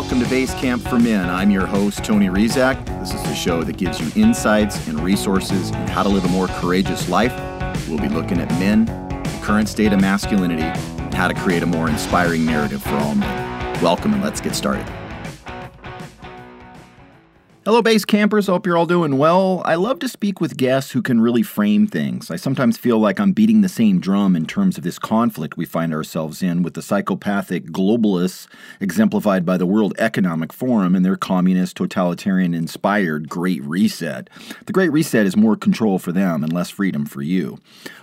welcome to Base Camp for Men. I'm your host, Tony Rizak. This is the show that gives you insights and resources on how to live a more courageous life. We'll be looking at men, the current state of masculinity, and how to create a more inspiring narrative for all men. Welcome, and let's get started. Hello, base campers. Hope you're all doing well. I love to speak with guests who can really frame things. I sometimes feel like I'm beating the same drum in terms of this conflict we find ourselves in with the psychopathic globalists exemplified by the World Economic Forum and their communist, totalitarian inspired Great Reset. The Great Reset is more control for them and less freedom for you.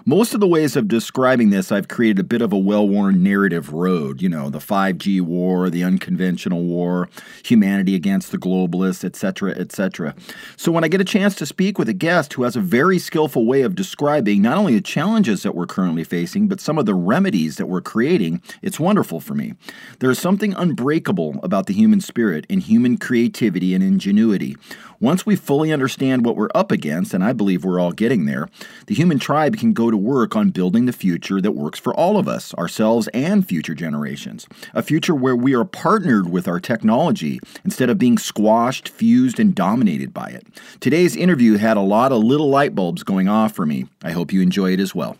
Most of the ways of describing this, I've created a bit of a well worn narrative road. You know, the 5G war, the unconventional war, humanity against the globalists, etc etc. So when I get a chance to speak with a guest who has a very skillful way of describing not only the challenges that we're currently facing, but some of the remedies that we're creating, it's wonderful for me. There is something unbreakable about the human spirit and human creativity and ingenuity. Once we fully understand what we're up against, and I believe we're all getting there, the human tribe can go to work on building the future that works for all of us, ourselves and future generations. A future where we are partnered with our technology instead of being squashed, fused, and dominated by it. Today's interview had a lot of little light bulbs going off for me. I hope you enjoy it as well.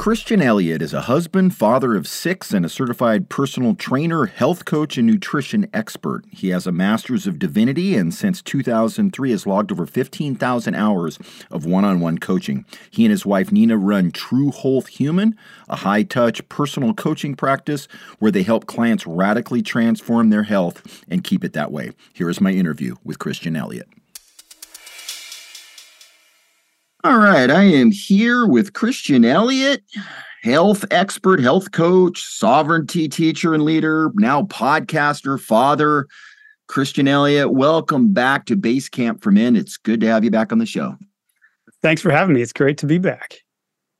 Christian Elliot is a husband, father of six, and a certified personal trainer, health coach, and nutrition expert. He has a master's of divinity and since 2003 has logged over 15,000 hours of one on one coaching. He and his wife Nina run True Whole Human, a high touch personal coaching practice where they help clients radically transform their health and keep it that way. Here is my interview with Christian Elliot. All right, I am here with Christian Elliot, health expert, health coach, sovereignty teacher and leader, now podcaster, father. Christian Elliot, welcome back to Base Camp for Men. It's good to have you back on the show. Thanks for having me. It's great to be back.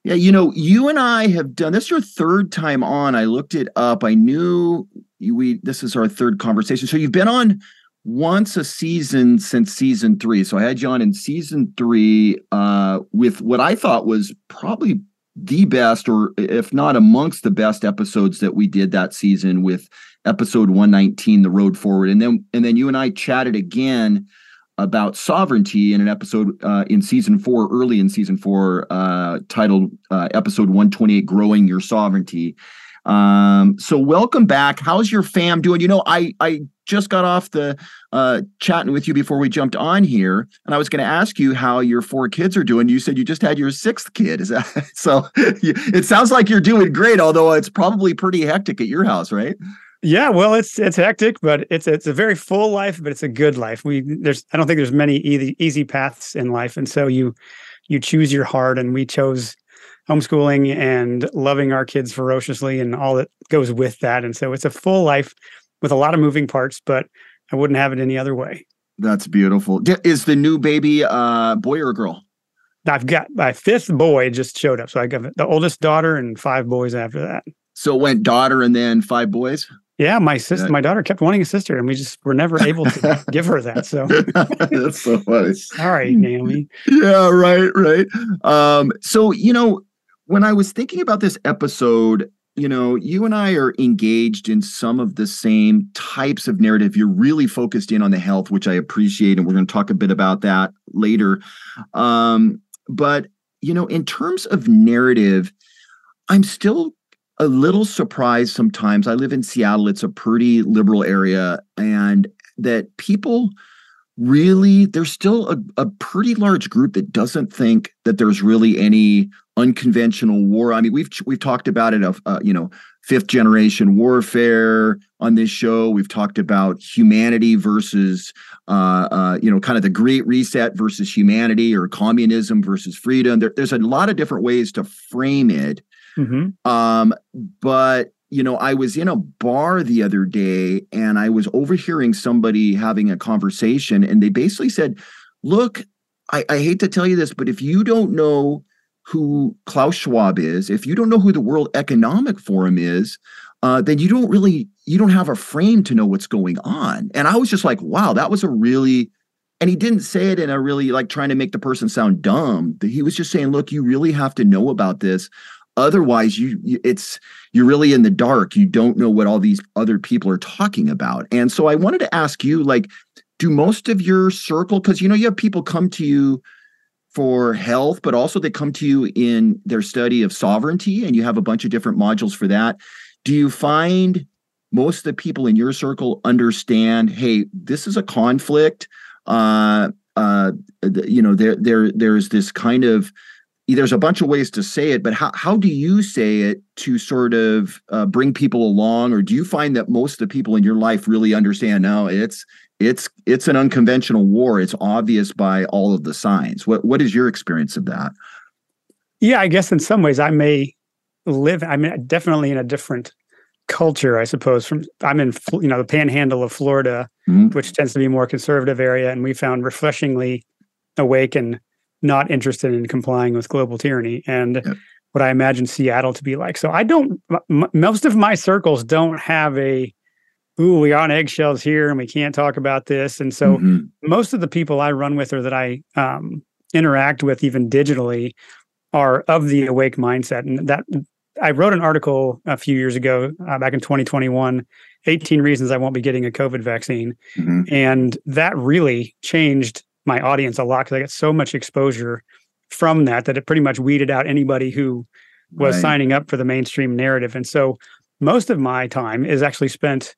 Yeah, you know, you and I have done this your third time on. I looked it up. I knew we this is our third conversation. So you've been on once a season since season three. So I had you on in season three uh, with what I thought was probably the best, or if not amongst the best episodes that we did that season with episode 119, The Road Forward. And then and then you and I chatted again about sovereignty in an episode uh, in season four, early in season four, uh, titled uh, episode 128, Growing Your Sovereignty. Um, so welcome back. How's your fam doing? You know, I I just got off the uh, chatting with you before we jumped on here, and I was going to ask you how your four kids are doing. You said you just had your sixth kid. Is that so? it sounds like you're doing great, although it's probably pretty hectic at your house, right? Yeah, well, it's it's hectic, but it's it's a very full life, but it's a good life. We there's I don't think there's many easy easy paths in life, and so you you choose your heart, and we chose homeschooling and loving our kids ferociously and all that goes with that. And so it's a full life with a lot of moving parts, but I wouldn't have it any other way. That's beautiful. Is the new baby uh boy or girl? I've got my fifth boy just showed up. So I got the oldest daughter and five boys after that. So it went daughter and then five boys? Yeah, my sister, my daughter kept wanting a sister, and we just were never able to give her that. So that's so funny. Sorry, Naomi. Yeah, right, right. Um, so you know, when I was thinking about this episode, you know, you and I are engaged in some of the same types of narrative. You're really focused in on the health, which I appreciate, and we're going to talk a bit about that later. Um, but you know, in terms of narrative, I'm still a little surprised sometimes. I live in Seattle; it's a pretty liberal area, and that people really there's still a, a pretty large group that doesn't think that there's really any unconventional war. I mean, we've we've talked about it of uh, you know fifth generation warfare on this show. We've talked about humanity versus uh, uh, you know kind of the Great Reset versus humanity or communism versus freedom. There, there's a lot of different ways to frame it. Mm-hmm. Um, but you know, I was in a bar the other day and I was overhearing somebody having a conversation, and they basically said, "Look, I, I hate to tell you this, but if you don't know who Klaus Schwab is, if you don't know who the World Economic Forum is, uh, then you don't really you don't have a frame to know what's going on. And I was just like, wow, that was a really and he didn't say it in a really like trying to make the person sound dumb. He was just saying, look, you really have to know about this. otherwise you, you it's you're really in the dark. You don't know what all these other people are talking about. And so i wanted to ask you like do most of your circle because you know you have people come to you for health but also they come to you in their study of sovereignty and you have a bunch of different modules for that. Do you find most of the people in your circle understand hey this is a conflict uh uh you know there there there's this kind of there's a bunch of ways to say it but how, how do you say it to sort of uh, bring people along or do you find that most of the people in your life really understand now it's it's it's an unconventional war it's obvious by all of the signs what what is your experience of that yeah i guess in some ways i may live i mean definitely in a different culture, I suppose. From I'm in you know the Panhandle of Florida, mm-hmm. which tends to be a more conservative area, and we found refreshingly awake and not interested in complying with global tyranny and yep. what I imagine Seattle to be like. So I don't. M- most of my circles don't have a ooh, we are on eggshells here and we can't talk about this. And so mm-hmm. most of the people I run with or that I um, interact with, even digitally, are of the awake mindset. And that I wrote an article a few years ago, uh, back in 2021, 18 reasons I won't be getting a COVID vaccine. Mm-hmm. And that really changed my audience a lot because I got so much exposure from that that it pretty much weeded out anybody who was right. signing up for the mainstream narrative. And so most of my time is actually spent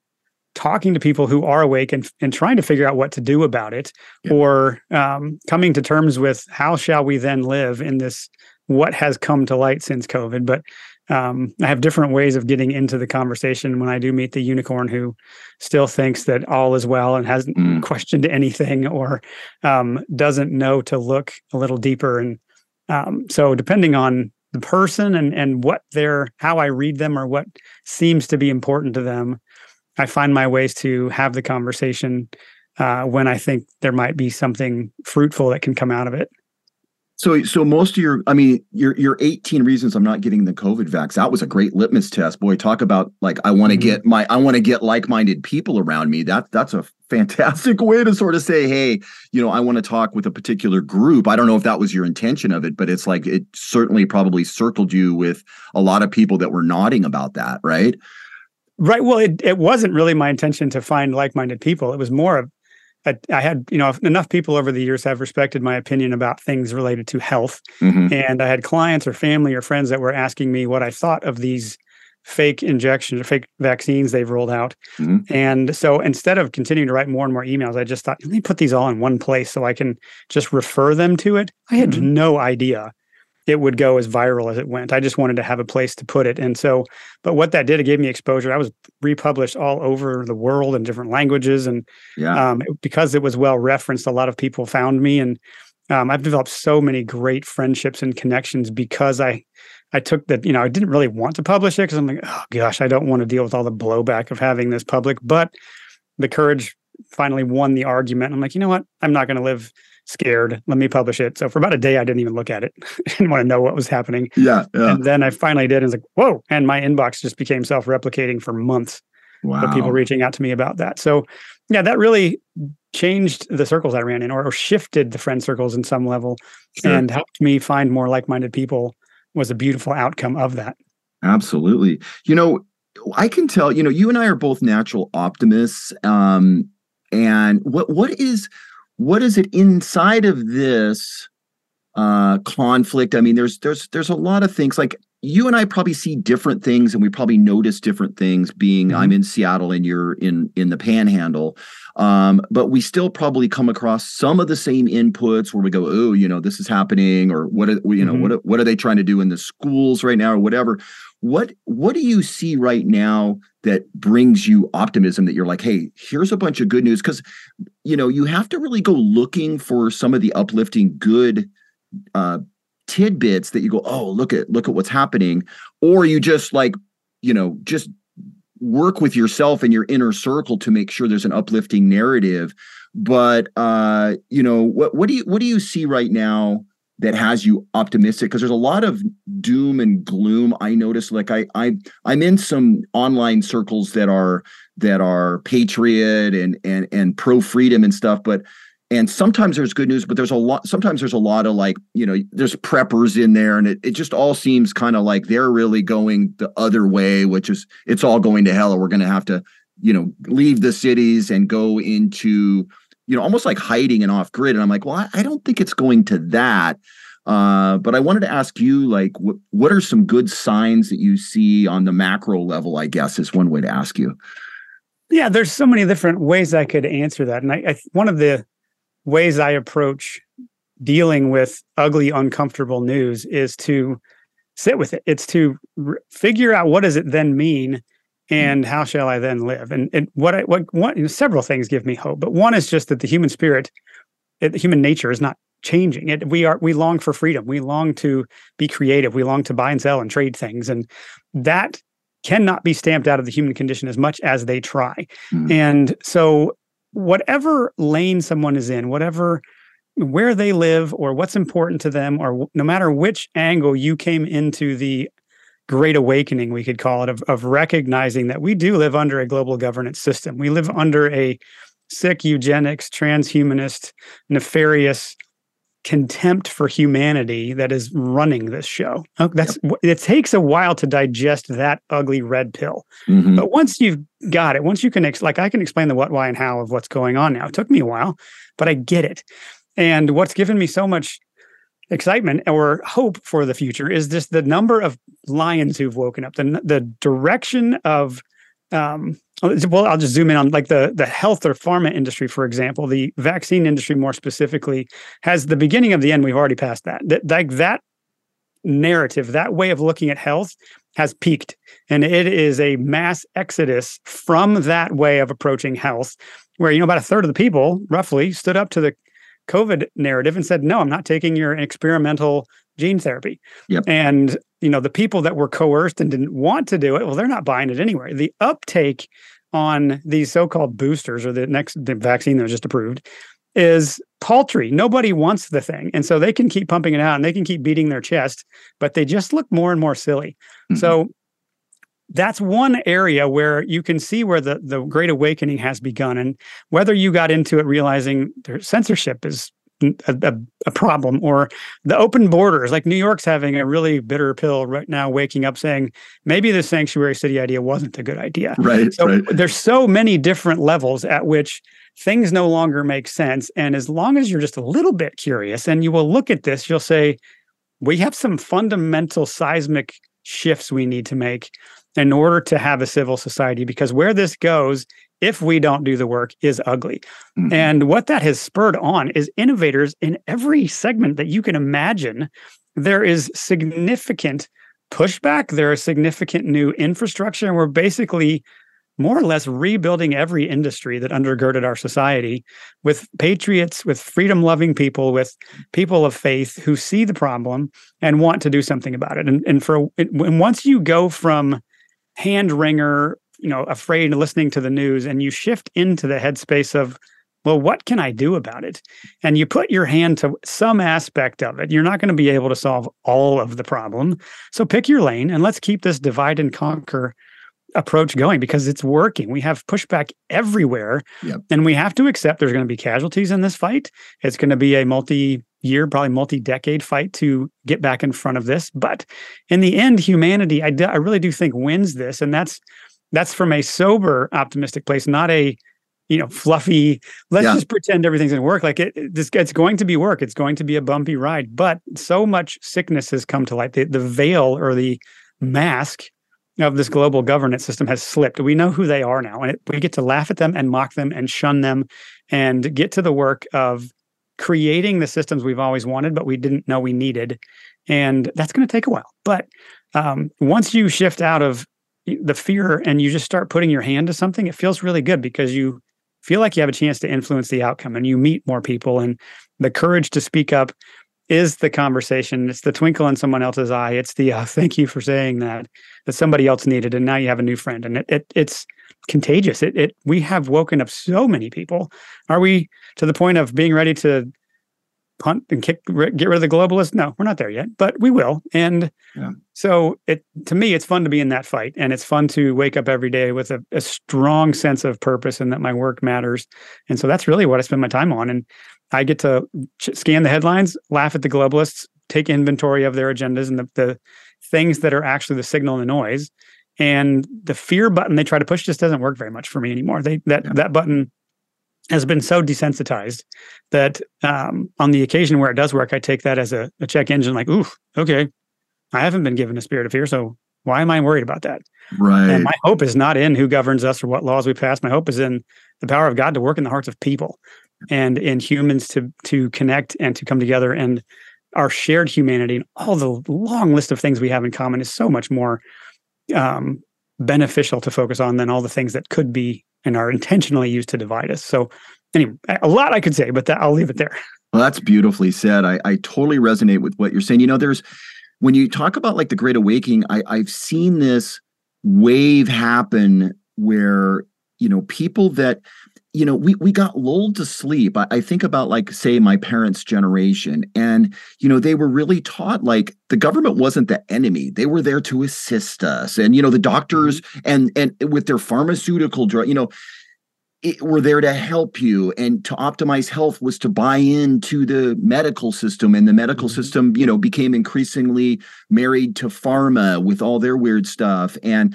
talking to people who are awake and, and trying to figure out what to do about it yeah. or um, coming to terms with how shall we then live in this what has come to light since covid but um, I have different ways of getting into the conversation when I do meet the unicorn who still thinks that all is well and hasn't mm. questioned anything or um, doesn't know to look a little deeper. And um, so, depending on the person and and what they're how I read them or what seems to be important to them, I find my ways to have the conversation uh, when I think there might be something fruitful that can come out of it. So, so most of your, I mean, your your 18 reasons I'm not getting the COVID vax. That was a great litmus test. Boy, talk about like I want to mm-hmm. get my, I want to get like-minded people around me. That that's a fantastic way to sort of say, hey, you know, I want to talk with a particular group. I don't know if that was your intention of it, but it's like it certainly probably circled you with a lot of people that were nodding about that, right? Right. Well, it, it wasn't really my intention to find like-minded people. It was more of I, I, had, you know, enough people over the years have respected my opinion about things related to health. Mm-hmm. And I had clients or family or friends that were asking me what I thought of these fake injections or fake vaccines they've rolled out. Mm-hmm. And so instead of continuing to write more and more emails, I just thought, let me put these all in one place so I can just refer them to it. I had mm-hmm. no idea it would go as viral as it went. I just wanted to have a place to put it. And so, but what that did, it gave me exposure. I was republished all over the world in different languages. And yeah. um, because it was well referenced, a lot of people found me. And um, I've developed so many great friendships and connections because I, I took that, you know, I didn't really want to publish it because I'm like, oh gosh, I don't want to deal with all the blowback of having this public. But the courage finally won the argument. I'm like, you know what? I'm not going to live scared. Let me publish it. So for about a day, I didn't even look at it. Didn't want to know what was happening. Yeah, yeah. And then I finally did. And it's like, whoa. And my inbox just became self replicating for months. Wow. Of people reaching out to me about that. So yeah, that really changed the circles I ran in or, or shifted the friend circles in some level sure. and helped me find more like minded people was a beautiful outcome of that. Absolutely. You know, I can tell, you know, you and I are both natural optimists. Um, and what what is what is it inside of this uh, conflict? I mean, there's there's there's a lot of things like you and I probably see different things and we probably notice different things being mm-hmm. I'm in Seattle and you're in in the panhandle. Um, but we still probably come across some of the same inputs where we go, oh, you know, this is happening, or what are you know, mm-hmm. what what are they trying to do in the schools right now, or whatever. What what do you see right now that brings you optimism that you're like, hey, here's a bunch of good news? Because you know, you have to really go looking for some of the uplifting good uh tidbits that you go, oh, look at look at what's happening, or you just like, you know, just work with yourself and your inner circle to make sure there's an uplifting narrative. But uh, you know, what what do you what do you see right now that has you optimistic? Because there's a lot of doom and gloom. I notice, like I I I'm in some online circles that are that are patriot and and and pro freedom and stuff, but and sometimes there's good news but there's a lot sometimes there's a lot of like you know there's preppers in there and it, it just all seems kind of like they're really going the other way which is it's all going to hell or we're going to have to you know leave the cities and go into you know almost like hiding and off grid and i'm like well i, don't think it's going to that uh, but I wanted to ask you, like, what what are some good signs that you see on the macro level? I guess is one way to ask you. Yeah, there's so many different ways I could answer that, and I, I one of the ways I approach dealing with ugly, uncomfortable news is to sit with it. It's to r- figure out what does it then mean, and how shall I then live? And, and what I what one you know, several things give me hope, but one is just that the human spirit, it, human nature, is not changing it we are we long for freedom we long to be creative we long to buy and sell and trade things and that cannot be stamped out of the human condition as much as they try mm. and so whatever lane someone is in whatever where they live or what's important to them or no matter which angle you came into the great awakening we could call it of, of recognizing that we do live under a global governance system. We live under a sick eugenics transhumanist nefarious contempt for humanity that is running this show. Oh, that's yep. it takes a while to digest that ugly red pill. Mm-hmm. But once you've got it, once you can ex- like I can explain the what, why, and how of what's going on now. It took me a while, but I get it. And what's given me so much excitement or hope for the future is just the number of lions who've woken up, the the direction of um, well, I'll just zoom in on like the the health or pharma industry, for example. The vaccine industry, more specifically, has the beginning of the end. We've already passed that. That like that narrative, that way of looking at health, has peaked, and it is a mass exodus from that way of approaching health, where you know about a third of the people, roughly, stood up to the COVID narrative and said, "No, I'm not taking your experimental gene therapy." Yep. And you know the people that were coerced and didn't want to do it well they're not buying it anyway the uptake on these so-called boosters or the next the vaccine that was just approved is paltry nobody wants the thing and so they can keep pumping it out and they can keep beating their chest but they just look more and more silly mm-hmm. so that's one area where you can see where the the great awakening has begun and whether you got into it realizing their censorship is a, a, problem or the open borders like new york's having a really bitter pill right now waking up saying maybe the sanctuary city idea wasn't a good idea right so right. there's so many different levels at which things no longer make sense and as long as you're just a little bit curious and you will look at this you'll say we have some fundamental seismic shifts we need to make in order to have a civil society because where this goes if we don't do the work is ugly. Mm-hmm. And what that has spurred on is innovators in every segment that you can imagine. There is significant pushback, there is significant new infrastructure, and we're basically more or less rebuilding every industry that undergirded our society with patriots, with freedom loving people, with people of faith who see the problem and want to do something about it. And, and for and once you go from hand wringer you know afraid of listening to the news and you shift into the headspace of well what can i do about it? And you put your hand to some aspect of it. You're not going to be able to solve all of the problem. So pick your lane and let's keep this divide and conquer approach going because it's working. We have pushback everywhere yep. and we have to accept there's going to be casualties in this fight. It's going to be a multi year probably multi decade fight to get back in front of this. But in the end humanity I, do, I really do think wins this. And that's that's from a sober optimistic place not a you know fluffy let's yeah. just pretend everything's going to work. Like it, this it's going to be work. It's going to be a bumpy ride. But so much sickness has come to light. The, the veil or the mask of this global governance system has slipped. We know who they are now. And it, we get to laugh at them and mock them and shun them and get to the work of creating the systems we've always wanted but we didn't know we needed and that's going to take a while but um, once you shift out of the fear and you just start putting your hand to something, it feels really good because you feel like you have a chance to influence the outcome and you meet more people and the courage to speak up is the conversation. It's the twinkle in someone else's eye. It's the uh, thank you for saying that that somebody else needed, and now you have a new friend, and it, it it's contagious. It it we have woken up so many people. Are we to the point of being ready to punt and kick get rid of the globalists no we're not there yet but we will and yeah. so it to me it's fun to be in that fight and it's fun to wake up every day with a, a, strong sense of purpose and that my work matters and so that's really what i spend my time on and I get to ch- scan the headlines, laugh at the globalists, take inventory of their agendas and the, the things that are actually the signal and the noise. And the fear button they try to push just doesn't work very much for me anymore. They that yeah. that button has been so desensitized that um, on the occasion where it does work, I take that as a, a check engine, like, ooh, okay, I haven't been given a spirit of fear, so why am I worried about that? Right. And my hope is not in who governs us or what laws we pass. My hope is in the power of God to work in the hearts of people and in humans to to connect and to come together. And our shared humanity and all the long list of things we have in common is so much more um, beneficial to focus on than all the things that could be and are intentionally used to divide us. So, anyway, a lot I could say, but that, I'll leave it there. Well, that's beautifully said. I, I totally resonate with what you're saying. You know, there's when you talk about like the Great Awakening, I, I've seen this wave happen where you know people that you know we we got lulled to sleep I, I, think about like say my parents generation and you know they were really taught like the government wasn't the enemy they were there to assist us and you know the doctors mm-hmm. and and with their pharmaceutical drug you know it, were there to help you and to optimize health was to buy into the medical system and the medical mm-hmm. system you know became increasingly married to pharma with all their weird stuff and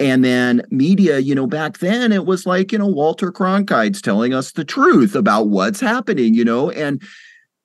and then media you know back then it was like you know walter cronkite's telling us the truth about what's happening you know and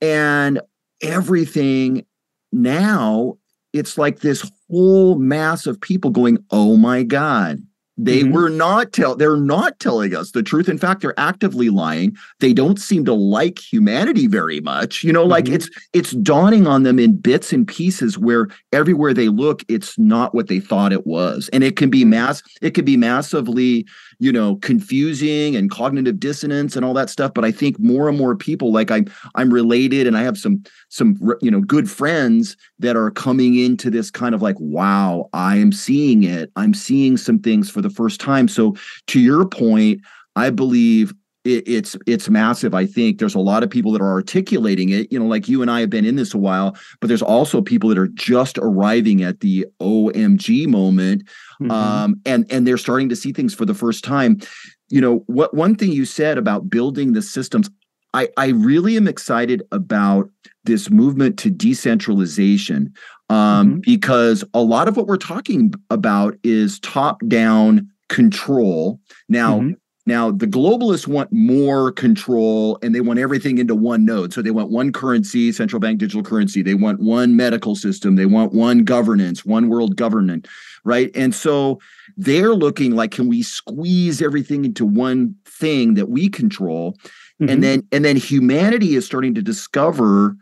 and everything. Now it's like this whole mass of people going oh my god they mm-hmm. were not tell they're not telling us the truth. In fact, they're actively lying. They don't seem to like humanity very much. You know, like mm-hmm. it's it's dawning on them in bits and pieces where everywhere they look, it's not what they thought it was. And it can be mass, it can be massively you know confusing and cognitive dissonance and all that stuff but i think more and more people like i'm i'm related and i have some some you know good friends that are coming into this kind of like wow i am seeing it i'm seeing some things for the first time so to your point i believe it, it's it's massive. I think there's a lot of people that are articulating it. You know, like you and I have been in this a while, but there's also people that are just arriving at the OMG moment, mm-hmm. um, and and they're starting to see things for the first time. You know, what one thing you said about building the systems, I I really am excited about this movement to decentralization um, mm-hmm. because a lot of what we're talking about is top down control. Now, mm-hmm. Now, the globalists want more control and they want everything into one node. So they want one currency, central bank digital currency. They want one medical system. They want one governance, one world government, right? And so they're looking like, can we squeeze everything into one thing that we control? Mm-hmm. And then and then humanity is starting to discover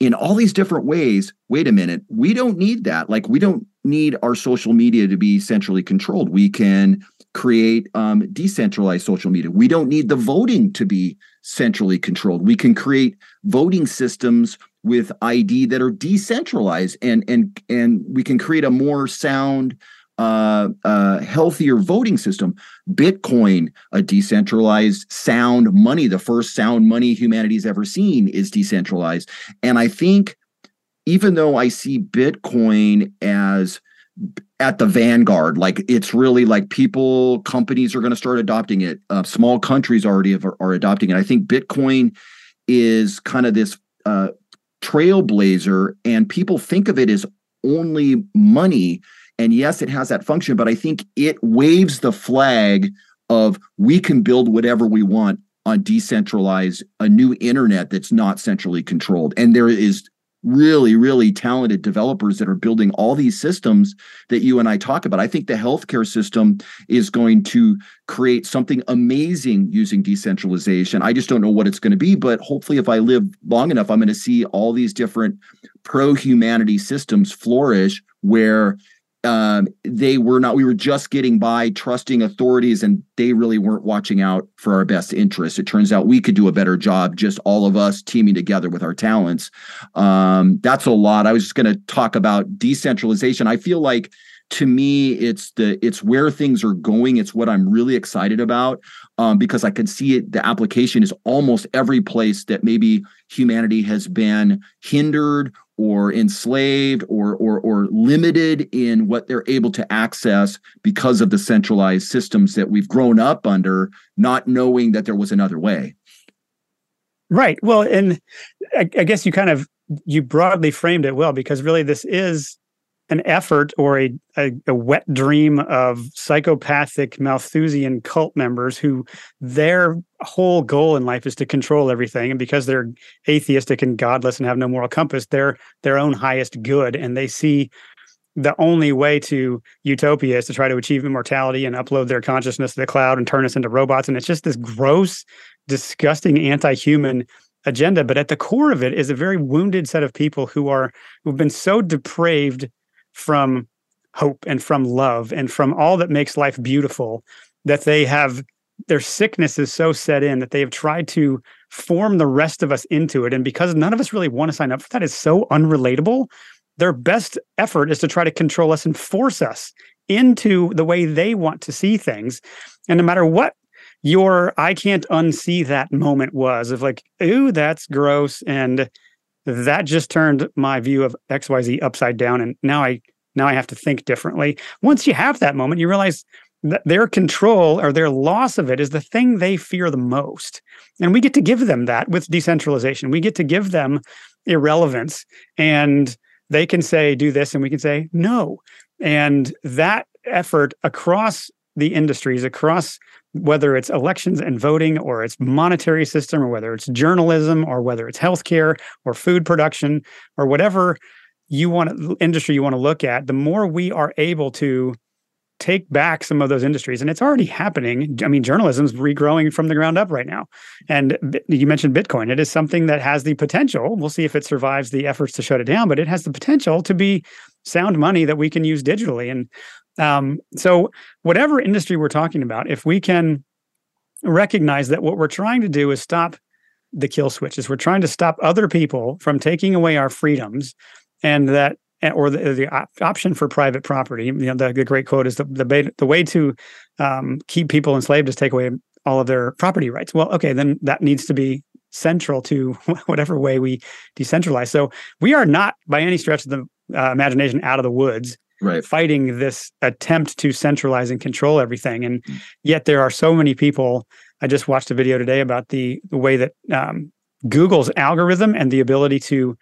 in all these different ways wait a minute we don't need that like we don't need our social media to be centrally controlled we can create um, decentralized social media. We don't need the voting to be centrally controlled. We can create voting systems with ID that are decentralized, and and and we can create a more sound, uh, uh, healthier voting system. Bitcoin, a decentralized sound money, the first sound money humanity's ever seen, is decentralized, and I think even though I see Bitcoin as at the vanguard. Like it's really like people, companies are going to start adopting it. Uh, small countries already have, are adopting it. I think Bitcoin is kind of this uh, trailblazer, and people think of it as only money. And yes, it has that function, but I think it waves the flag of we can build whatever we want on decentralized, a new internet that's not centrally controlled. And there is really, really talented developers that are building all these systems that you and I talk about. I think the healthcare system is going to create something amazing using decentralization. I just don't know what it's going to be, but hopefully, if I live long enough, I'm going to see all these different pro humanity systems flourish where um, they were not we were just getting by trusting authorities and they really weren't watching out for our best interests. It turns out we could do a better job just all of us teaming together with our talents. Um, that's a lot. I was just going to talk about decentralization. I feel like to me it's the it's where things are going. It's what i'm really excited about um, because i can see it the application is almost every place that maybe humanity has been hindered or enslaved or, or, or limited in what they're able to access because of the centralized systems that we've grown up under, not knowing that there was another way. Right. Well, and I, I guess you kind of you broadly framed it well because really this is an effort or a, a, a, wet dream of psychopathic Malthusian cult members who their whole goal in life is to control everything. And because they're atheistic and godless and have no moral compass, they're their own highest good. And they see the only way to utopia is to try to achieve immortality and upload their consciousness to the cloud and turn us into robots. And it's just this gross, disgusting, anti-human agenda. But at the core of it is a very wounded set of people who are who've been so depraved from hope and from love and from all that makes life beautiful that they have their sickness is so set in that they have tried to form the rest of us into it. And because none of us really want to sign up for that is so unrelatable their best effort is to try to control us and force us into the way they want to see things. And no matter what your i can't unsee that moment was of like ooh that's gross and that just turned my view of xyz upside down and now i now i have to think differently. Once you have that moment you realize that their control or their loss of it is the thing they fear the most. And we get to give them that with decentralization. We get to give them irrelevance and they can say do this and we can say no. And that effort across the industries across whether it's elections and voting or it's monetary system or whether it's journalism or whether it's healthcare or food production or whatever you want industry you want to look at the more we are able to take back some of those industries. And it's already happening. I mean journalism is regrowing from the ground up right now. And you mentioned bitcoin. It is something that has the potential. We'll see if it survives the efforts to shut it down but it has the potential to be sound money that we can use digitally. And um, so, whatever industry we're talking about, if we can recognize that what we're trying to do is stop the kill switches, we're trying to stop other people from taking away our freedoms, and that or the, the op- option for private property. You know, the, the great quote is the the, the way to um, keep people enslaved is take away all of their property rights. Well, okay, then that needs to be central to whatever way we decentralize. So we are not by any stretch of the uh, imagination out of the woods right. fighting this attempt to centralize and control everything. And mm. yet there are so many people. I just watched a video today about the, the way that um, Google's algorithm and the ability to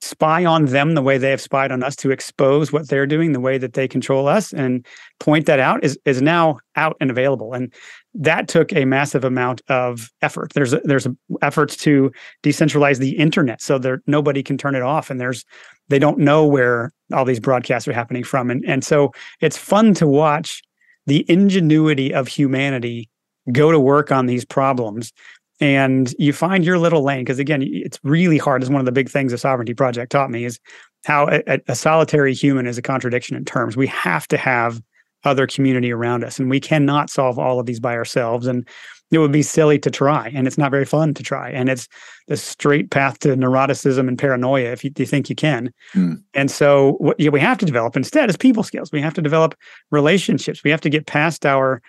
spy on them the way they have spied on us to expose what they're doing the way that they control us and point that out is is now out and available and that took a massive amount of effort. There's a, there's a efforts to decentralize the internet so there nobody can turn it off and there's they don't know where all these broadcasts are happening from. And and so it's fun to watch the ingenuity of humanity go to work on these problems. And you find your little lane because again it's really hard. Is one of the big things the sovereignty project taught me is how a, a, solitary human is a contradiction in terms. We have to have other community around us and we cannot solve all of these by ourselves and it would be silly to try and it's not very fun to try and it's the straight path to neuroticism and paranoia if you, you think you can mm. and so what we have to develop instead is people skills we have to develop relationships we have to get past our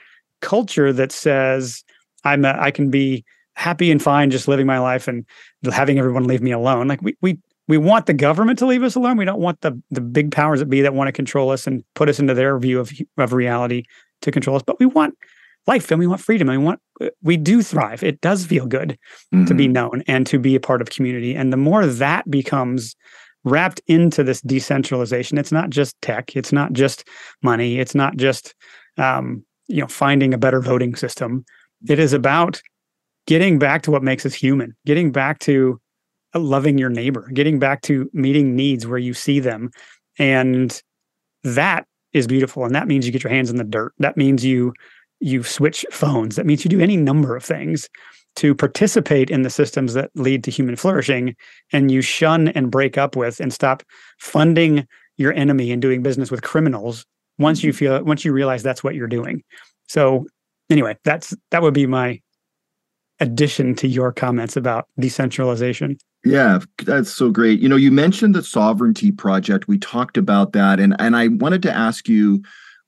culture that says i'm a, i can be happy and fine just living my life and having everyone leave me alone. Like we we we want the government to leave us alone. We don't want the the big powers that be that want to control us and put us into their view of of reality to control us. But we want life and we want freedom and we want we do thrive. It does feel good mm-hmm. to be mm-hmm. known and to be a part of community. And the more that becomes wrapped into this decentralization, it's not just tech, it's not just money, it's not just um, you know finding a better voting system. It is about getting back to what makes us human, getting back to uh, loving your neighbor, getting back to meeting needs where you see them. And that is beautiful. And that means you get your hands in the dirt. That means you you switch phones. That means you do any number of things to participate in the systems that lead to human flourishing and you shun and break up with and stop funding your enemy and doing business with criminals once you mm-hmm. feel once you realize that's what you're doing. So anyway, that's that would be my addition to your comments about decentralization. Yeah, that's so great. You know, you mentioned the sovereignty project. We talked about that, and and I wanted to ask you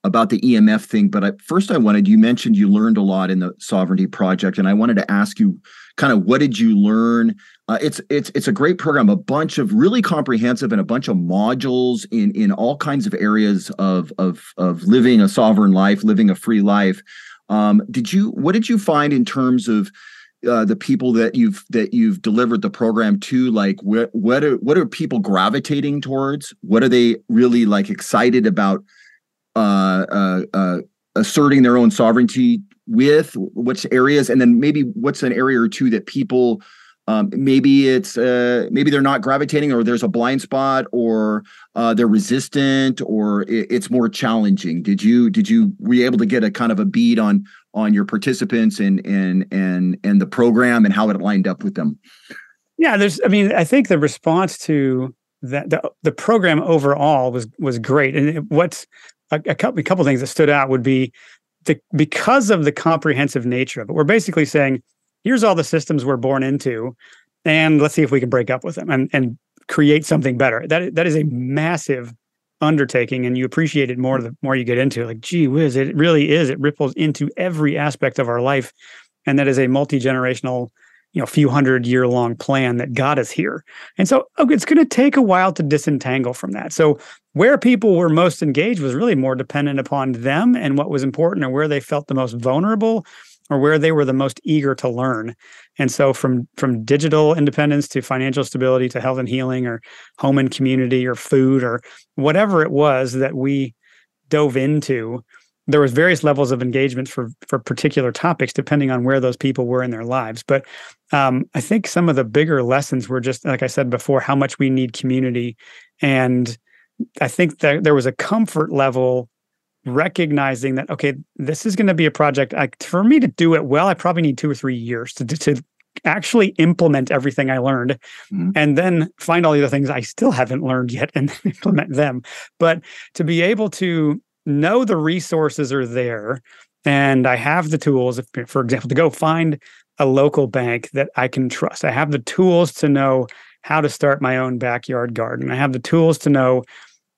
about the EMF thing, but I, first I wanted you mentioned you learned a lot in the sovereignty project, and I wanted to ask you kind of what did you learn? Uh, it's it's it's a great program, a bunch of really comprehensive and a bunch of modules in in all kinds of areas of of of living a sovereign life, living a free life. Um, did you what did you find in terms of uh, the people that you've that you've delivered the program to like what what are what are people gravitating towards? What are they really like excited about uh, uh, uh, asserting their own sovereignty with? Which areas? And then maybe what's an area or two that people um, maybe it's uh, maybe they're not gravitating or there's a blind spot or uh, they're resistant or it, it's more challenging. Did you did you were you able to get a kind of a bead on on your participants and and and and the program and how it lined up with them? Yeah there's i mean i think the response to that the, the program overall was was great. And what's a, a couple a couple things that stood out would be the because of the comprehensive nature of it we're basically saying here's all the systems we're born into and let's see if we can break up with them and and create something better. That that is a massive undertaking and you appreciate it more the more you get into it. Like gee whiz it really is. It ripples into every aspect of our life and that is a multi-generational you know few hundred year long plan that got us here. And so okay, it's going to take a while to disentangle from that. So where people were most engaged was really more dependent upon them and what was important and where they felt the most vulnerable or where they were the most eager to learn. And so from from digital independence to financial stability to health and healing or home and community or food or whatever it was that we dove into, there was various levels of engagement for for particular topics depending on where those people were in their lives. But um, I think some of the bigger lessons were just like I said before, how much we need community, and I think that there was a comfort level recognizing that okay this is going to be a project I, for me to do it well i probably need two or three years to, to actually implement everything i learned mm-hmm. and then find all the other things i still haven't learned yet and implement them. But to be able to know the resources are there and i have the tools if, for example to go find a local bank that i can trust. I have the tools to know how to start my own backyard garden. I have the tools to know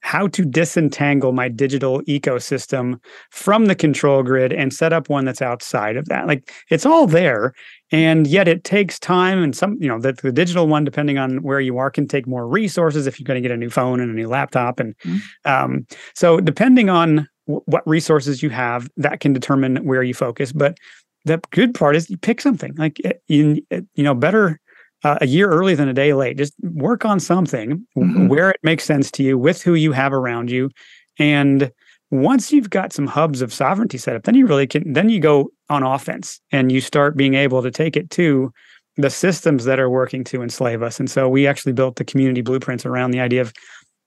how to disentangle my digital ecosystem from the control grid and set up one that's outside of that. Like it's all there. And yet it takes time and some, you know, the, the digital one, depending on where you are, can take more resources if you're going to get a new phone and a new laptop. And mm-hmm. um, so depending on w- what resources you have, that can determine where you focus. But the good part is you pick something like eh, you know, better uh, a year early than a day late. Just work on something mm-hmm. where it makes sense to you with who you have around you. And once you've got some hubs of sovereignty set up, then you really can, then you go on offense and you start being able to take it to the systems that are working to enslave us. And so we actually built the community blueprints around the idea of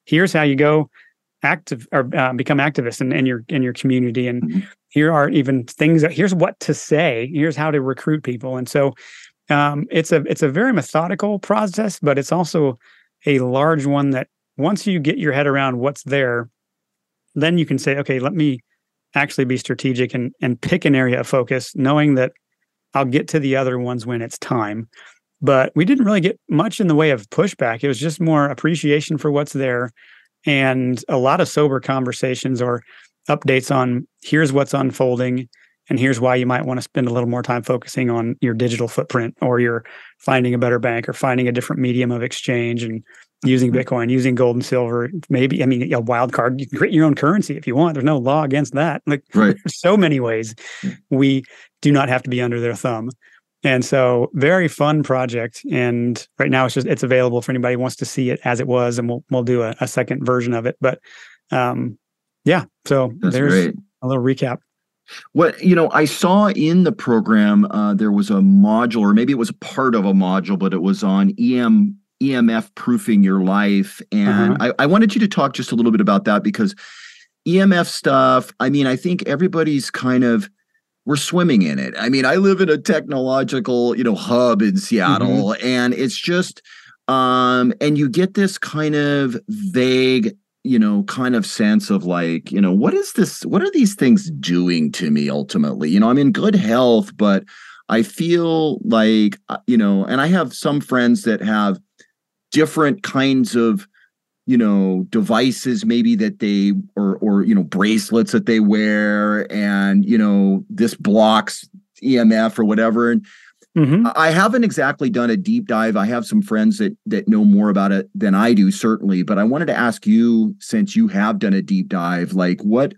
here's how you go active or uh, become activists in, in your in your community and mm-hmm. here are even things that here's what to say here's how to recruit people and so um, it's a it's a very methodical process, but it's also a large one that once you get your head around what's there, then you can say, okay, let me actually be strategic and and pick an area of focus, knowing that I'll get to the other ones when it's time. But we didn't really get much in the way of pushback. It was just more appreciation for what's there and a lot of sober conversations or updates on here's what's unfolding and here's why you might want to spend a little more time focusing on your digital footprint or you're finding a better bank or finding a different medium of exchange and using mm-hmm. Bitcoin, using gold and silver. Maybe, I mean, a wild card, you can create your own currency if you want. There's no law against that. Like, right. there's so many ways we do not have to be under their thumb. And so, very fun project. And right now, it's just it's available for anybody who wants to see it as it was, and we'll we'll do a, a second version of it. But um, yeah, so That's there's great. a little recap. What you know, I saw in the program uh, there was a module, or maybe it was a part of a module, but it was on EM EMF proofing your life, and uh-huh. I, I wanted you to talk just a little bit about that because EMF stuff. I mean, I think everybody's kind of we're swimming in it. I mean, I live in a technological, you know, hub in Seattle, mm-hmm. and it's just um and you get this kind of vague you know kind of sense of like you know what is this what are these things doing to me ultimately? You know i'm in good health but i feel like uh, you know and i have some friends that have different kinds of you know devices maybe that they or or you know bracelets that they wear and you know this blocks emf or whatever and Mm-hmm. I haven't exactly done a deep dive. I have some friends that that know more about it than I do, certainly. But I wanted to ask you, since you have done a deep dive, like what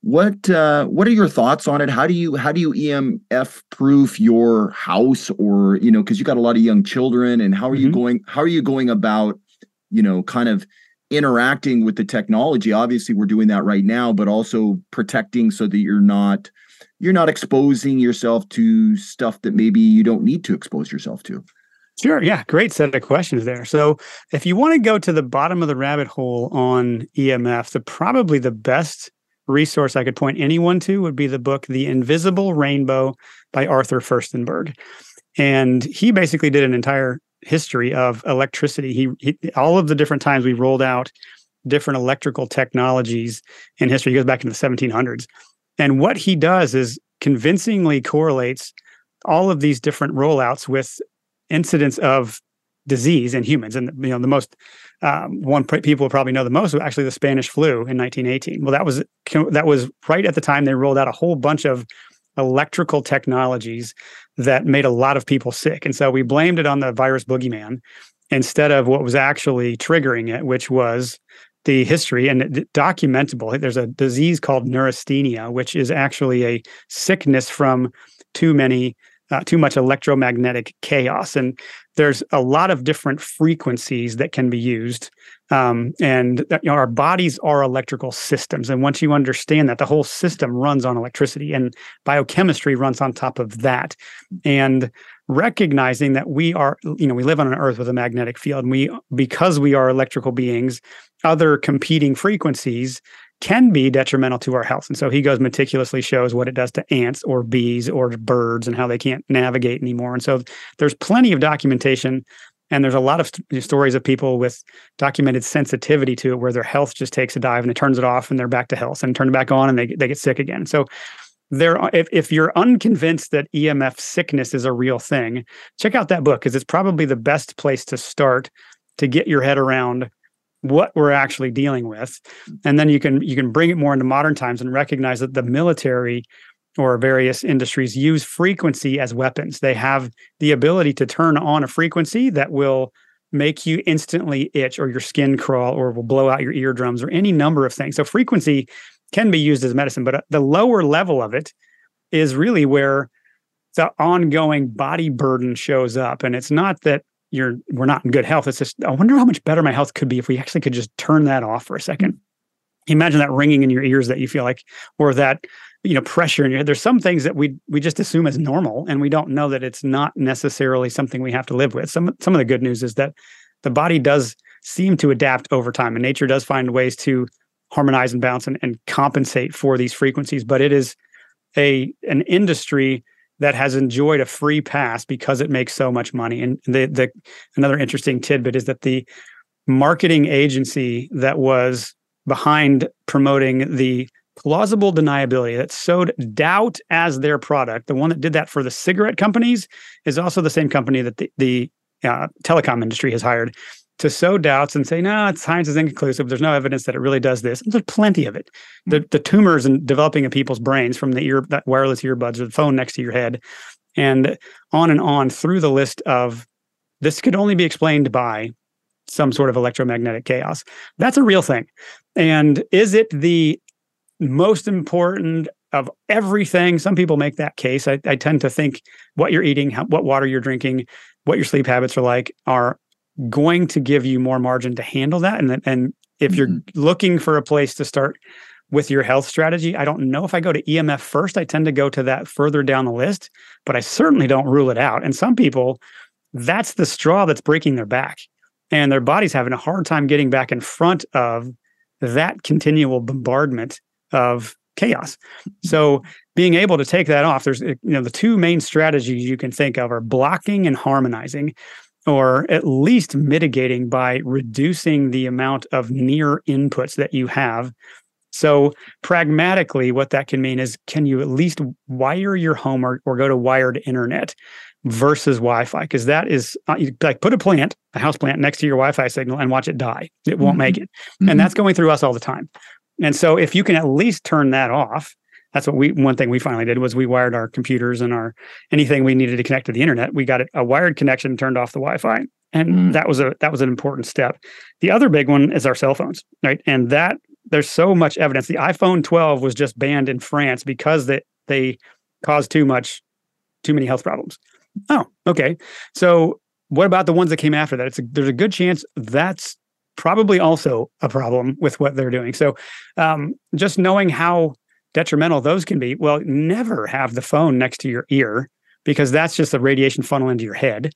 what uh, what are your thoughts on it? How do you how do you EMF proof your house or you know because you got a lot of young children and how are mm-hmm. you going how are you going about you know kind of interacting with the technology? Obviously, we're doing that right now, but also protecting so that you're not you're not exposing yourself to stuff that maybe you don't need to expose yourself to. Sure. Yeah. Great set of questions there. So, if you want to go to the bottom of the rabbit hole on EMF, the probably the best resource I could point anyone to would be the book The Invisible Rainbow by Arthur Firstenberg. And he basically did an entire history of electricity. He, he, all of the different times we rolled out different electrical technologies in history. He goes back into the 1700s. And what he does is convincingly correlates all of these different rollouts with incidents of disease in humans. And you know, the most um, one people probably know the most was actually the Spanish flu in 1918. Well, that was that was right at the time they rolled out a whole bunch of electrical technologies that made a lot of people sick, and so we blamed it on the virus boogeyman instead of what was actually triggering it, which was the history and documentable. There's a disease called neurasthenia, which is actually a sickness from too many uh, too much electromagnetic chaos. And there's a lot of different frequencies that can be used. Um, and you know, our bodies are electrical systems. And once you understand that, the whole system runs on electricity and biochemistry runs on top of that. And recognizing that we are, you know, we live on an earth with a magnetic field. And we, because we are electrical beings, other competing frequencies can be detrimental to our health. And so he goes meticulously shows what it does to ants or bees or birds and how they can't navigate anymore. And so there's plenty of documentation and there's a lot of st- stories of people with documented sensitivity to it where their health just takes a dive and it turns it off and they're back to health and turn it back on and they, they get sick again. So there if, if you're unconvinced that EMF sickness is a real thing, check out that book because it's probably the best place to start to get your head around what we're actually dealing with. And then you can you can bring it more into modern times and recognize that the military or various industries use frequency as weapons. They have the ability to turn on a frequency that will make you instantly itch or your skin crawl or will blow out your eardrums or any number of things. So frequency can be used as medicine but uh, the lower level of it is really where the ongoing body burden shows up and it's not that you're we're not in good health. It's just I wonder how much better my health could be if we actually could just turn that off for a second. Imagine that ringing in your ears that you feel like, or that you know pressure in your head. There's some things that we we just assume as normal, and we don't know that it's not necessarily something we have to live with. Some some of the good news is that the body does seem to adapt over time, and nature does find ways to harmonize and balance and, and compensate for these frequencies. But it is a an industry that has enjoyed a free pass because it makes so much money. And the the another interesting tidbit is that the marketing agency that was behind promoting the plausible deniability that sowed doubt as their product, the one that did that for the cigarette companies, is also the same company that the, the uh, telecom industry has hired to sow doubts and say, no, science is inconclusive. There's no evidence that it really does this. And there's plenty of it. Hmm. The, the tumors and developing in people's brains from the ear, that wireless earbuds or the phone next to your head, and on and on through the list of this could only be explained by some sort of electromagnetic chaos. That's a real thing. And is it the most important of everything? Some people make that case. I, I tend to think what you're eating, how, what water you're drinking, what your sleep habits are like are going to give you more margin to handle that. And and if you're mm-hmm. looking for a place to start with your health strategy, I don't know if I go to EMF first. I tend to go to that further down the list, but I certainly don't rule it out. And some people, that's the straw that's breaking their back, and their body's having a hard time getting back in front of that continual bombardment of chaos. So being able to take that off, there's you know the two main strategies you can think of are blocking and harmonizing or at least mitigating by reducing the amount of near inputs that you have. So, pragmatically, what that can mean is can you at least wire your home or, or go to wired internet versus Wi Fi? Because that is uh, like put a plant, a house plant next to your Wi Fi signal and watch it die. It won't mm-hmm. make it. Mm-hmm. And that's going through us all the time. And so, if you can at least turn that off, that's what we one thing we finally did was we wired our computers and our anything we needed to connect to the internet. We got a wired connection, turned off the Wi-Fi, and mm. that was a that was an important step. The other big one is our cell phones, right? And that there's so much evidence. The iPhone 12 was just banned in France because that they caused too much, too many health problems. Oh, okay. So what about the ones that came after that? It's a, there's a good chance that's probably also a problem with what they're doing. So um, just knowing how detrimental those can be. Well, never have the phone next to your ear because that's just a radiation funnel into your head.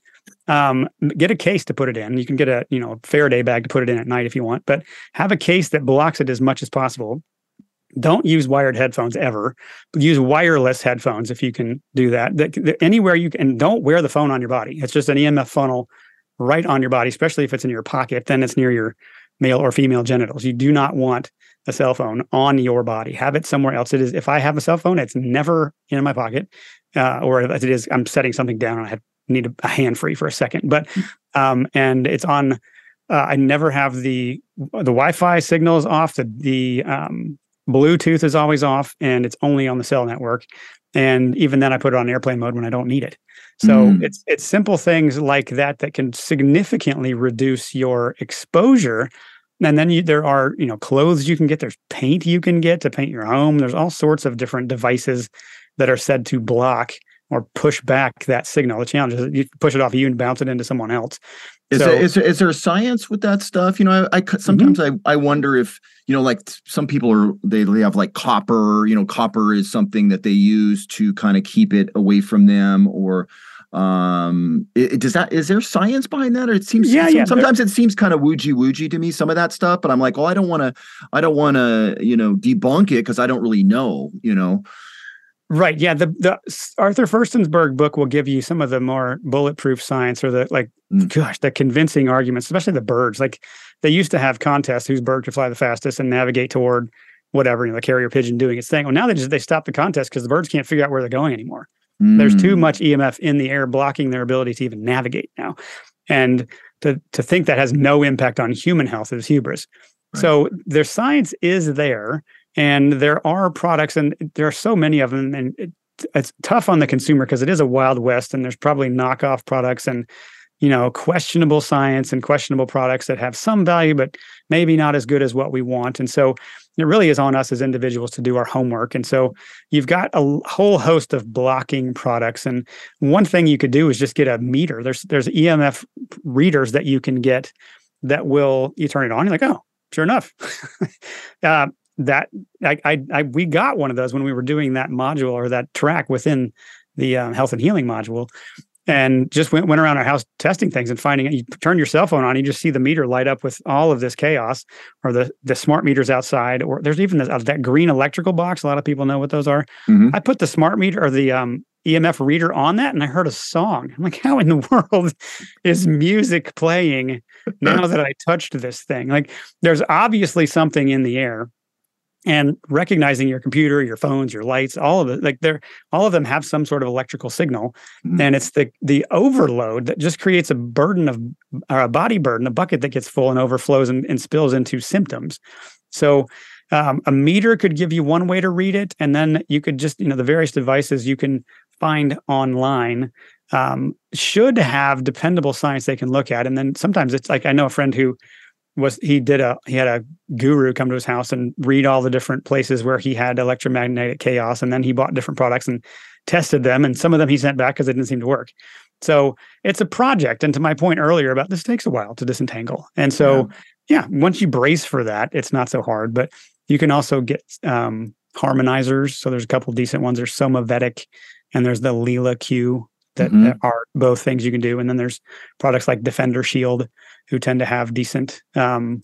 Um, get a case to put it in. You can get a you know Faraday bag to put it in at night if you want, but have a case that blocks it as much as possible. Don't use wired headphones ever. Use wireless headphones if you can do that. that, that anywhere you can, don't wear the phone on your body. It's just an EMF funnel right on your body, especially if it's in your pocket. Then it's near your male or female genitals. You do not want a cell phone on your body. Have it somewhere else. It is if I have a cell phone, it's never in my pocket, uh, or if it is, I'm setting something down and I have, need a, a hand free for a second. But um, and it's on. Uh, I never have the the Wi-Fi signals off. The the um, Bluetooth is always off, and it's only on the cell network. And even then, I put it on airplane mode when I don't need it. So mm. it's it's simple things like that that can significantly reduce your exposure and then you, there are you know clothes you can get there's paint you can get to paint your home. There's all sorts of different devices that are said to block or push back that signal. The challenge is you push it off you and bounce it into someone else. Is, so, there, is, there, is there science with that stuff? You know i, I sometimes mm-hmm. I, I wonder if you know like some people are they, they have like copper you know copper is something that they use to kind of keep it away from them or um it, does that is there science behind that? Or it seems yeah, yeah sometimes it seems kind of woojy woojy to me some of that stuff but i'm like oh i don't want to i don't want to you know debunk it because i don't really know you know? Right yeah the the arthur firstenberg book will give you some of the more bulletproof science or the like mm. gosh the convincing arguments especially the birds like they used to have contests whose bird could fly the fastest and navigate toward whatever you know the carrier pigeon doing its thing. Well now they just they stop the contest because the birds can't figure out where they're going anymore Mm. There's too hmm. much EMF in the air blocking their ability to even navigate now. And to, to think that has no impact on human health is hubris. Right. So their science is there, and there are products, and there are so many of them, and it, it's tough on the consumer because it is a wild west, and there's probably knockoff products and you know questionable science and questionable products that have some value, but maybe not as good as what we want. And so it really is on us as individuals to do our homework. And so you've got a whole host of blocking products. And one thing you could do is just get a meter. There's there's EMF readers that you can get that will you turn it on. You're like, oh, sure enough. uh, that I, I, I we got one of those when we were doing that module or that track within the um, health and healing module and just went, went around our house testing things and finding it. You turn your cell phone on, you just see the meter light up with all of this chaos, or the the smart meters outside, or there's even this, uh, that green electrical box. A lot of people know what those are. Mm-hmm. I put the smart meter or the um, EMF reader on that, and I heard a song. I'm like, how in the world is music playing now that I touched this thing? Like, there's obviously something in the air and recognizing your computer your phones your lights all of it like they're all of them have some sort of electrical signal mm-hmm. and it's the the overload that just creates a burden of or a body burden a bucket that gets full and overflows and, and spills into symptoms so um, a meter could give you one way to read it and then you could just you know the various devices you can find online um, should have dependable science they can look at and then sometimes it's like i know a friend who was he did a he had a guru come to his house and read all the different places where he had electromagnetic chaos and then he bought different products and tested them and some of them he sent back because they didn't seem to work. So it's a project and to my point earlier about this takes a while to disentangle. And so yeah, yeah once you brace for that it's not so hard but you can also get um, harmonizers. So there's a couple decent ones. There's somavedic and there's the Leela Q that, mm-hmm. that, are both things you can do. And then there's products like defender shield who tend to have decent um,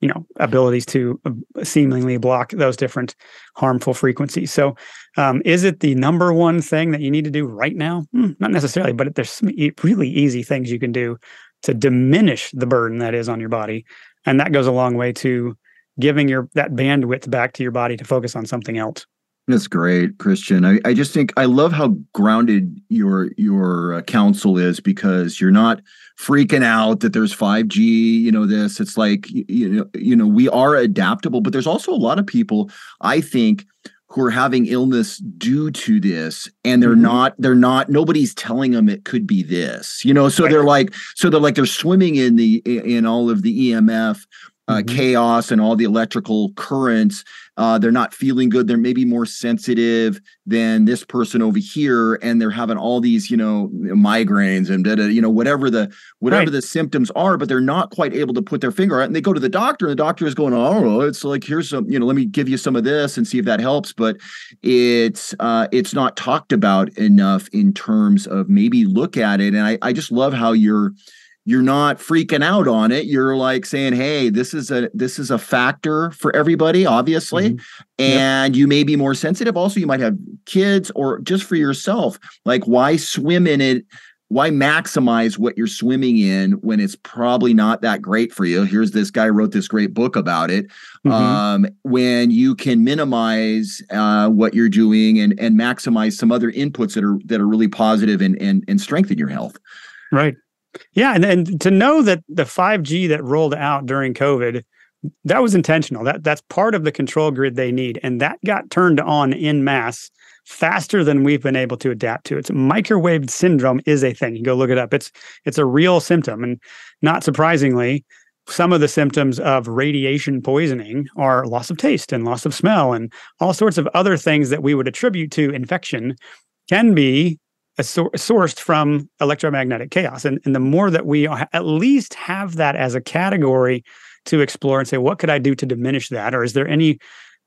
you know abilities to uh, seemingly block those different harmful frequencies. So um, is it the number one thing that you need to do right now? Hmm, not necessarily but there's some really easy things you can do to diminish the burden that is on your body. And that goes a long way to giving your that bandwidth back to your body to focus on something else that's great, Christian. I, I just think I love how grounded your your uh, counsel is because you're not freaking out that there's 5G, you know this. It's like you, you know, you know, we are adaptable, but there's also a lot of people I think who are having illness due to this and they're mm-hmm. not they're not nobody's telling them it could be this you know so right. they're like so they're like they're swimming in the in all of the emf uh, mm-hmm. chaos and all the electrical currents. Uh, they're not feeling good. They're maybe more sensitive than this person over here, and they're having all these, you know, migraines and da, da, you know whatever the whatever right. the symptoms are, but they're not quite able to put their finger on it. And they go to the doctor, and the doctor is going, "Oh, it's like here's some, you know, let me give you some of this and see if that helps." But it's uh, it's not talked about enough in terms of maybe look at it. And I I just love how you're you're not freaking out on it. You're like saying hey this is a this is a factor for everybody obviously mm-hmm. and yep. you may be more sensitive. Also you might have kids or just for yourself. Like why swim in it? Why maximize what you're swimming in when it's probably not that great for you? Here's this guy wrote this great book about it mm-hmm. um, when you can minimize uh, what you're doing and and maximize some other inputs that are that are really positive and and, and strengthen your health. Right yeah, and, and to know that the 5G that rolled out during COVID, that was intentional. That that's part of the control grid they need. And that got turned on in mass faster than we've been able to adapt to. It's microwave syndrome is a thing. You go look it up. It's it's a real symptom. And not surprisingly, some of the symptoms of radiation poisoning are loss of taste and loss of smell and all sorts of other things that we would attribute to infection can be sourced from electromagnetic chaos. And, and the more that we at least have that as a category to explore and say, what could I do to diminish that? Or is there any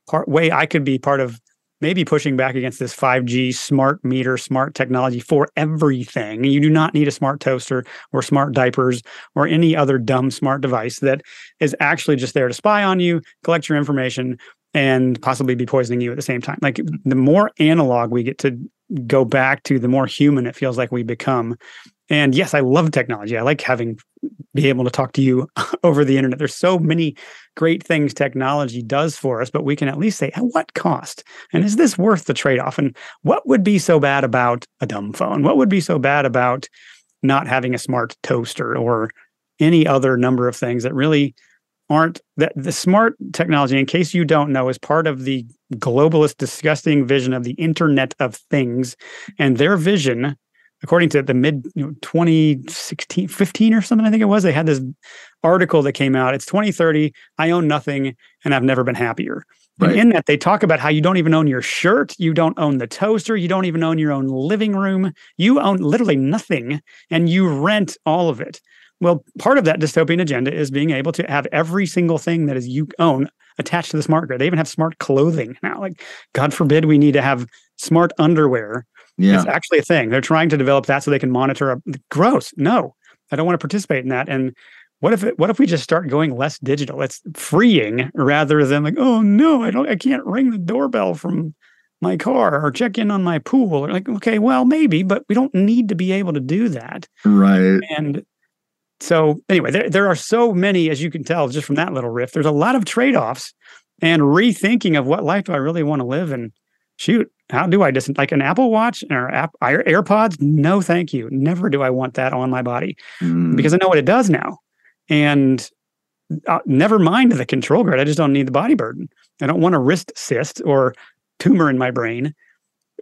part way I could be part of maybe pushing back against this 5G smart meter, smart technology for everything? You do not need a smart toaster or smart diapers or any other dumb smart device that is actually just there to spy on you, collect your information, and possibly be poisoning you at the same time. Like the more analog we get to go back to, the more human it feels like we become. And yes, I love technology. I like having be able to talk to you over the internet. There's so many great things technology does for us, but we can at least say at what cost? And is this worth the trade-off? And what would be so bad about a dumb phone? What would be so bad about not having a smart toaster or any other number of things that really aren't that the smart technology in case you don't know is part of the globalist disgusting vision of the internet of things and their vision according to the mid you know, 2016 15 or something i think it was they had this article that came out it's 2030 i own nothing and i've never been happier Right. And in that, they talk about how you don't even own your shirt, you don't own the toaster, you don't even own your own living room. You own literally nothing and you rent all of it. Well, part of that dystopian agenda is being able to have every single thing that is you own attached to the smart grid. They even have smart clothing now. Like, God forbid we need to have smart underwear. Yeah. It's actually a thing. They're trying to develop that so they can monitor. A, gross. No, I don't want to participate in that. And what if it, what if we just start going less digital? It's freeing rather than like, oh no, I don't, I can't ring the doorbell from my car or check in on my pool. Or like, okay, well, maybe, but we don't need to be able to do that. Right. And so anyway, there, there are so many, as you can tell, just from that little riff. There's a lot of trade-offs and rethinking of what life do I really want to live and shoot, how do I just like an Apple Watch or app, AirPods? No, thank you. Never do I want that on my body mm. because I know what it does now. And uh, never mind the control grid. I just don't need the body burden. I don't want a wrist cyst or tumor in my brain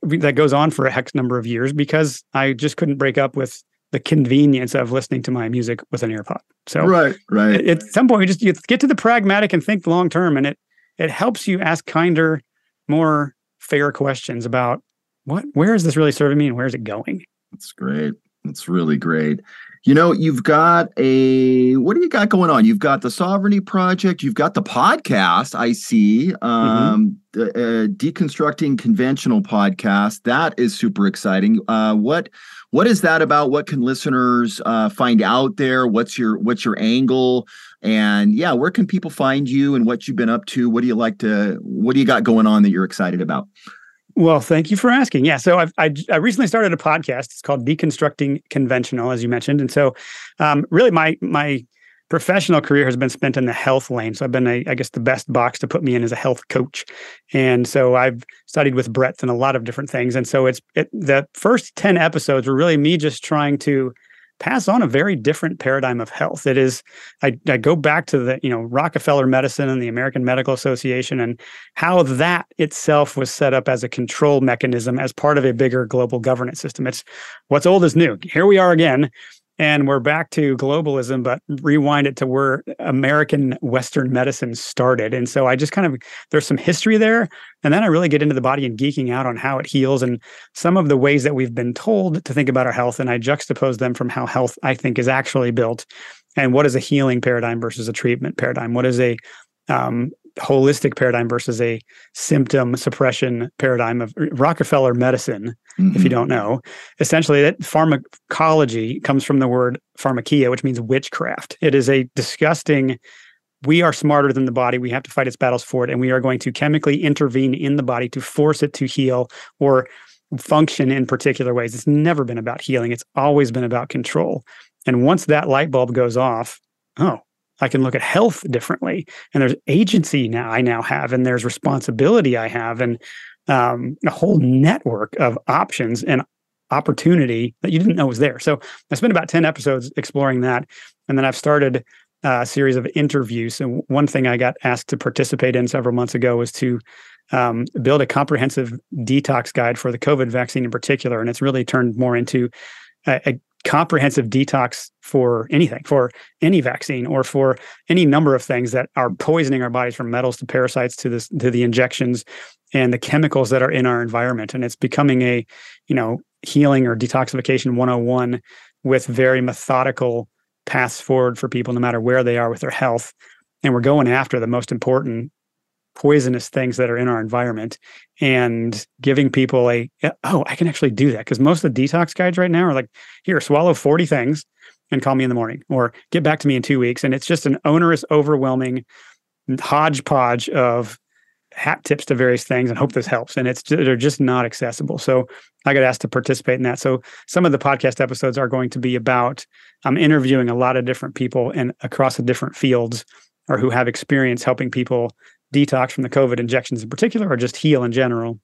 that goes on for a hex number of years because I just couldn't break up with the convenience of listening to my music with an AirPod. So right, right. At, some point, you just you get to the pragmatic and think long term, and it it helps you ask kinder, more fair questions about what where is this really serving me and where is it going. That's great. That's really great. You know, you've got a what do you got going on? You've got the Sovereignty Project. You've got the podcast. I see. Um, mm-hmm. the, uh, deconstructing conventional podcast. That is super exciting. Uh, what what is that about? What can listeners uh, find out there? What's your what's your angle? And yeah, where can people find you and what you've been up to? What do you like to? What do you got going on that you're excited about? Well, thank you for asking. Yeah, so I've, I, I recently started a podcast. It's called Deconstructing Conventional, as you mentioned, and so um, really my my professional career has been spent in the health lane. So I've been, a, I guess, the best box to put me in as a health coach. And so I've studied with breadth and a lot of different things. And so it's it, the first 10 episodes were really me just trying to pass on a very different paradigm of health. It is, I, I go back to the, you know, Rockefeller medicine and the American Medical Association and how that itself was set up as a control mechanism as part of a bigger global governance system. It's what's old is new. Here we are again and we're back to globalism, but rewind it to where American Western medicine started. And so I just kind of, there's some history there. And then I really get into the body and geeking out on how it heals and some of the ways that we've been told to think about our health. And I juxtapose them from how health, I think, is actually built and what is a healing paradigm versus a treatment paradigm. What is a um, holistic paradigm versus a symptom suppression paradigm of Rockefeller medicine, mm-hmm. if you mm-hmm. don't know. Essentially, that pharmacology comes from the word pharmakeia, which means witchcraft. It is a disgusting, we are smarter than the body. We have to fight its battles for it. And we are going to chemically intervene in the body to force it to heal or function in particular ways. It's never been about healing, it's always been about control. And once that light bulb goes off, oh, I can look at health differently, and there's agency now I now have, and there's responsibility I have, and um, a whole network of options and opportunity that you didn't know was there. So I spent about ten episodes exploring that, and then I've started a series of interviews. And one thing I got asked to participate in several months ago was to um, build a comprehensive detox guide for the COVID vaccine in particular, and it's really turned more into a, a comprehensive detox for anything, for any vaccine or for any number of things that are poisoning our bodies from metals to parasites to this to the injections and the chemicals that are in our environment. And it's becoming a, you know, healing or detoxification 101 with very methodical paths forward for people no matter where they are with their health. And we're going after the most important poisonous things that are in our environment and giving people a oh i can actually do that. Because most of the detox guides right now are like here swallow 40 things and call me in the morning or get back to me in two weeks. And it's just an onerous overwhelming hodgepodge of hat tips to various things and hope this helps. And it's they're just not accessible. So i got asked to participate in that. So some of the podcast episodes are going to be about i'm interviewing a lot of different people and across the different fields or who have experience helping people detox from the COVID injections in particular, or just heal in general.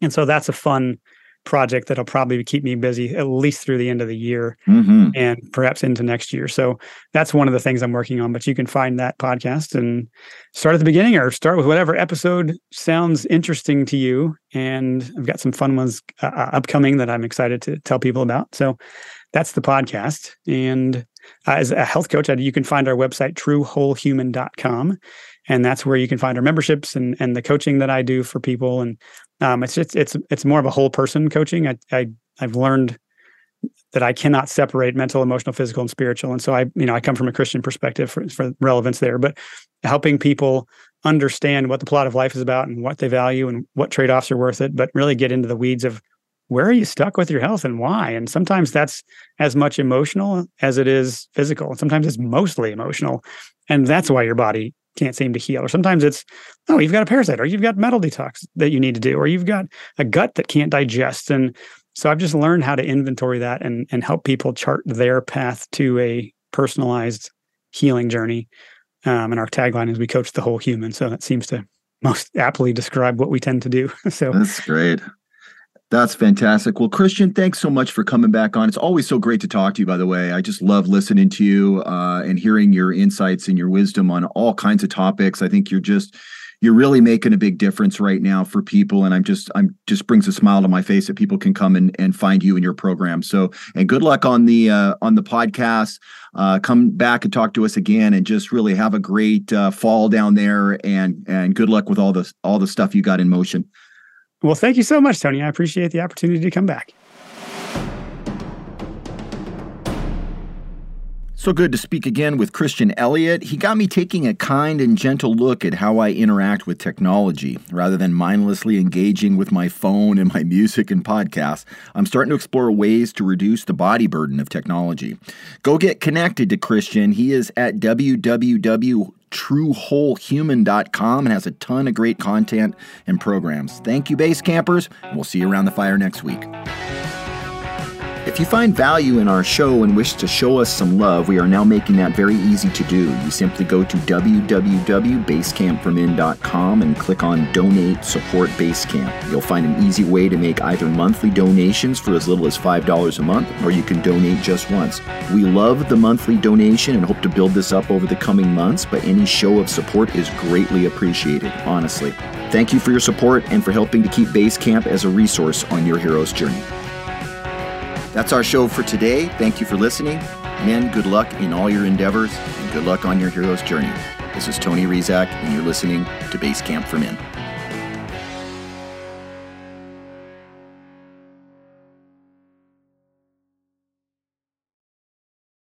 And so that's a fun project that'll probably keep me busy at least through the end of the year mm-hmm. and perhaps into next year. So that's one of the things I'm working on. But you can find that podcast and start at the beginning or start with whatever episode sounds interesting to you. And I've got some fun ones uh, uh upcoming that I'm excited to tell people about. So that's the podcast. And uh, as a health coach, you can find our website, truewholehuman.com and that's where you can find our memberships and and the coaching that I do for people. And um, it's it's it's it's more of a whole person coaching. I, I I've learned that I cannot separate mental, emotional, physical, and spiritual. And so I, you know, I come from a Christian perspective for, for relevance there, but helping people understand what the plot of life is about and what they value and what trade-offs are worth it, but really get into the weeds of where are you stuck with your health and why? And sometimes that's as much emotional as it is physical. And sometimes it's mostly emotional. And that's why your body can't seem to heal. Or sometimes it's, oh, you've got a parasite, or you've got metal detox that you need to do, or you've got a gut that can't digest. And so I've just learned how to inventory that and and help people chart their path to a personalized healing journey. Um, and our tagline is we coach the whole human. So that seems to most aptly describe what we tend to do. so that's great. That's fantastic. Well, Christian, thanks so much for coming back on. It's always so great to talk to you, by the way. I just love listening to you uh, and hearing your insights and your wisdom on all kinds of topics. I think you're just you're really making a big difference right now for people and i'm just i'm just brings a smile to my face that people can come and, and find you in your program so and good luck on the uh, on the podcast uh, come back and talk to us again and just really have a great uh, fall down there and and good luck with all the all the stuff you got in motion well, thank you so much, Tony. I appreciate the opportunity to come back. So good to speak again with Christian Elliot. He got me taking a kind and gentle look at how I interact with technology. Rather than mindlessly engaging with my phone and my music and podcasts, I'm starting to explore ways to reduce the body burden of technology. Go get connected to Christian. He is at www.truewholehuman.com and has a ton of great content and programs. Thank you, base campers, and we'll see you around the fire next week. If you find value in our show and wish to show us some love, we are now making that very easy to do. You simply go to www.basecampformen.com and click on Donate Support Basecamp. You'll find an easy way to make either monthly donations for as little as $5 a month, or you can donate just once. We love the monthly donation and hope to build this up over the coming months, but any show of support is greatly appreciated, honestly. Thank you for your support and for helping to keep Basecamp as a resource on your hero's journey. That's our show for today. Thank you for listening. Men, good luck in all your endeavors and good luck on your hero's journey. This is Tony Rizak, and you're listening to Base Camp for Men.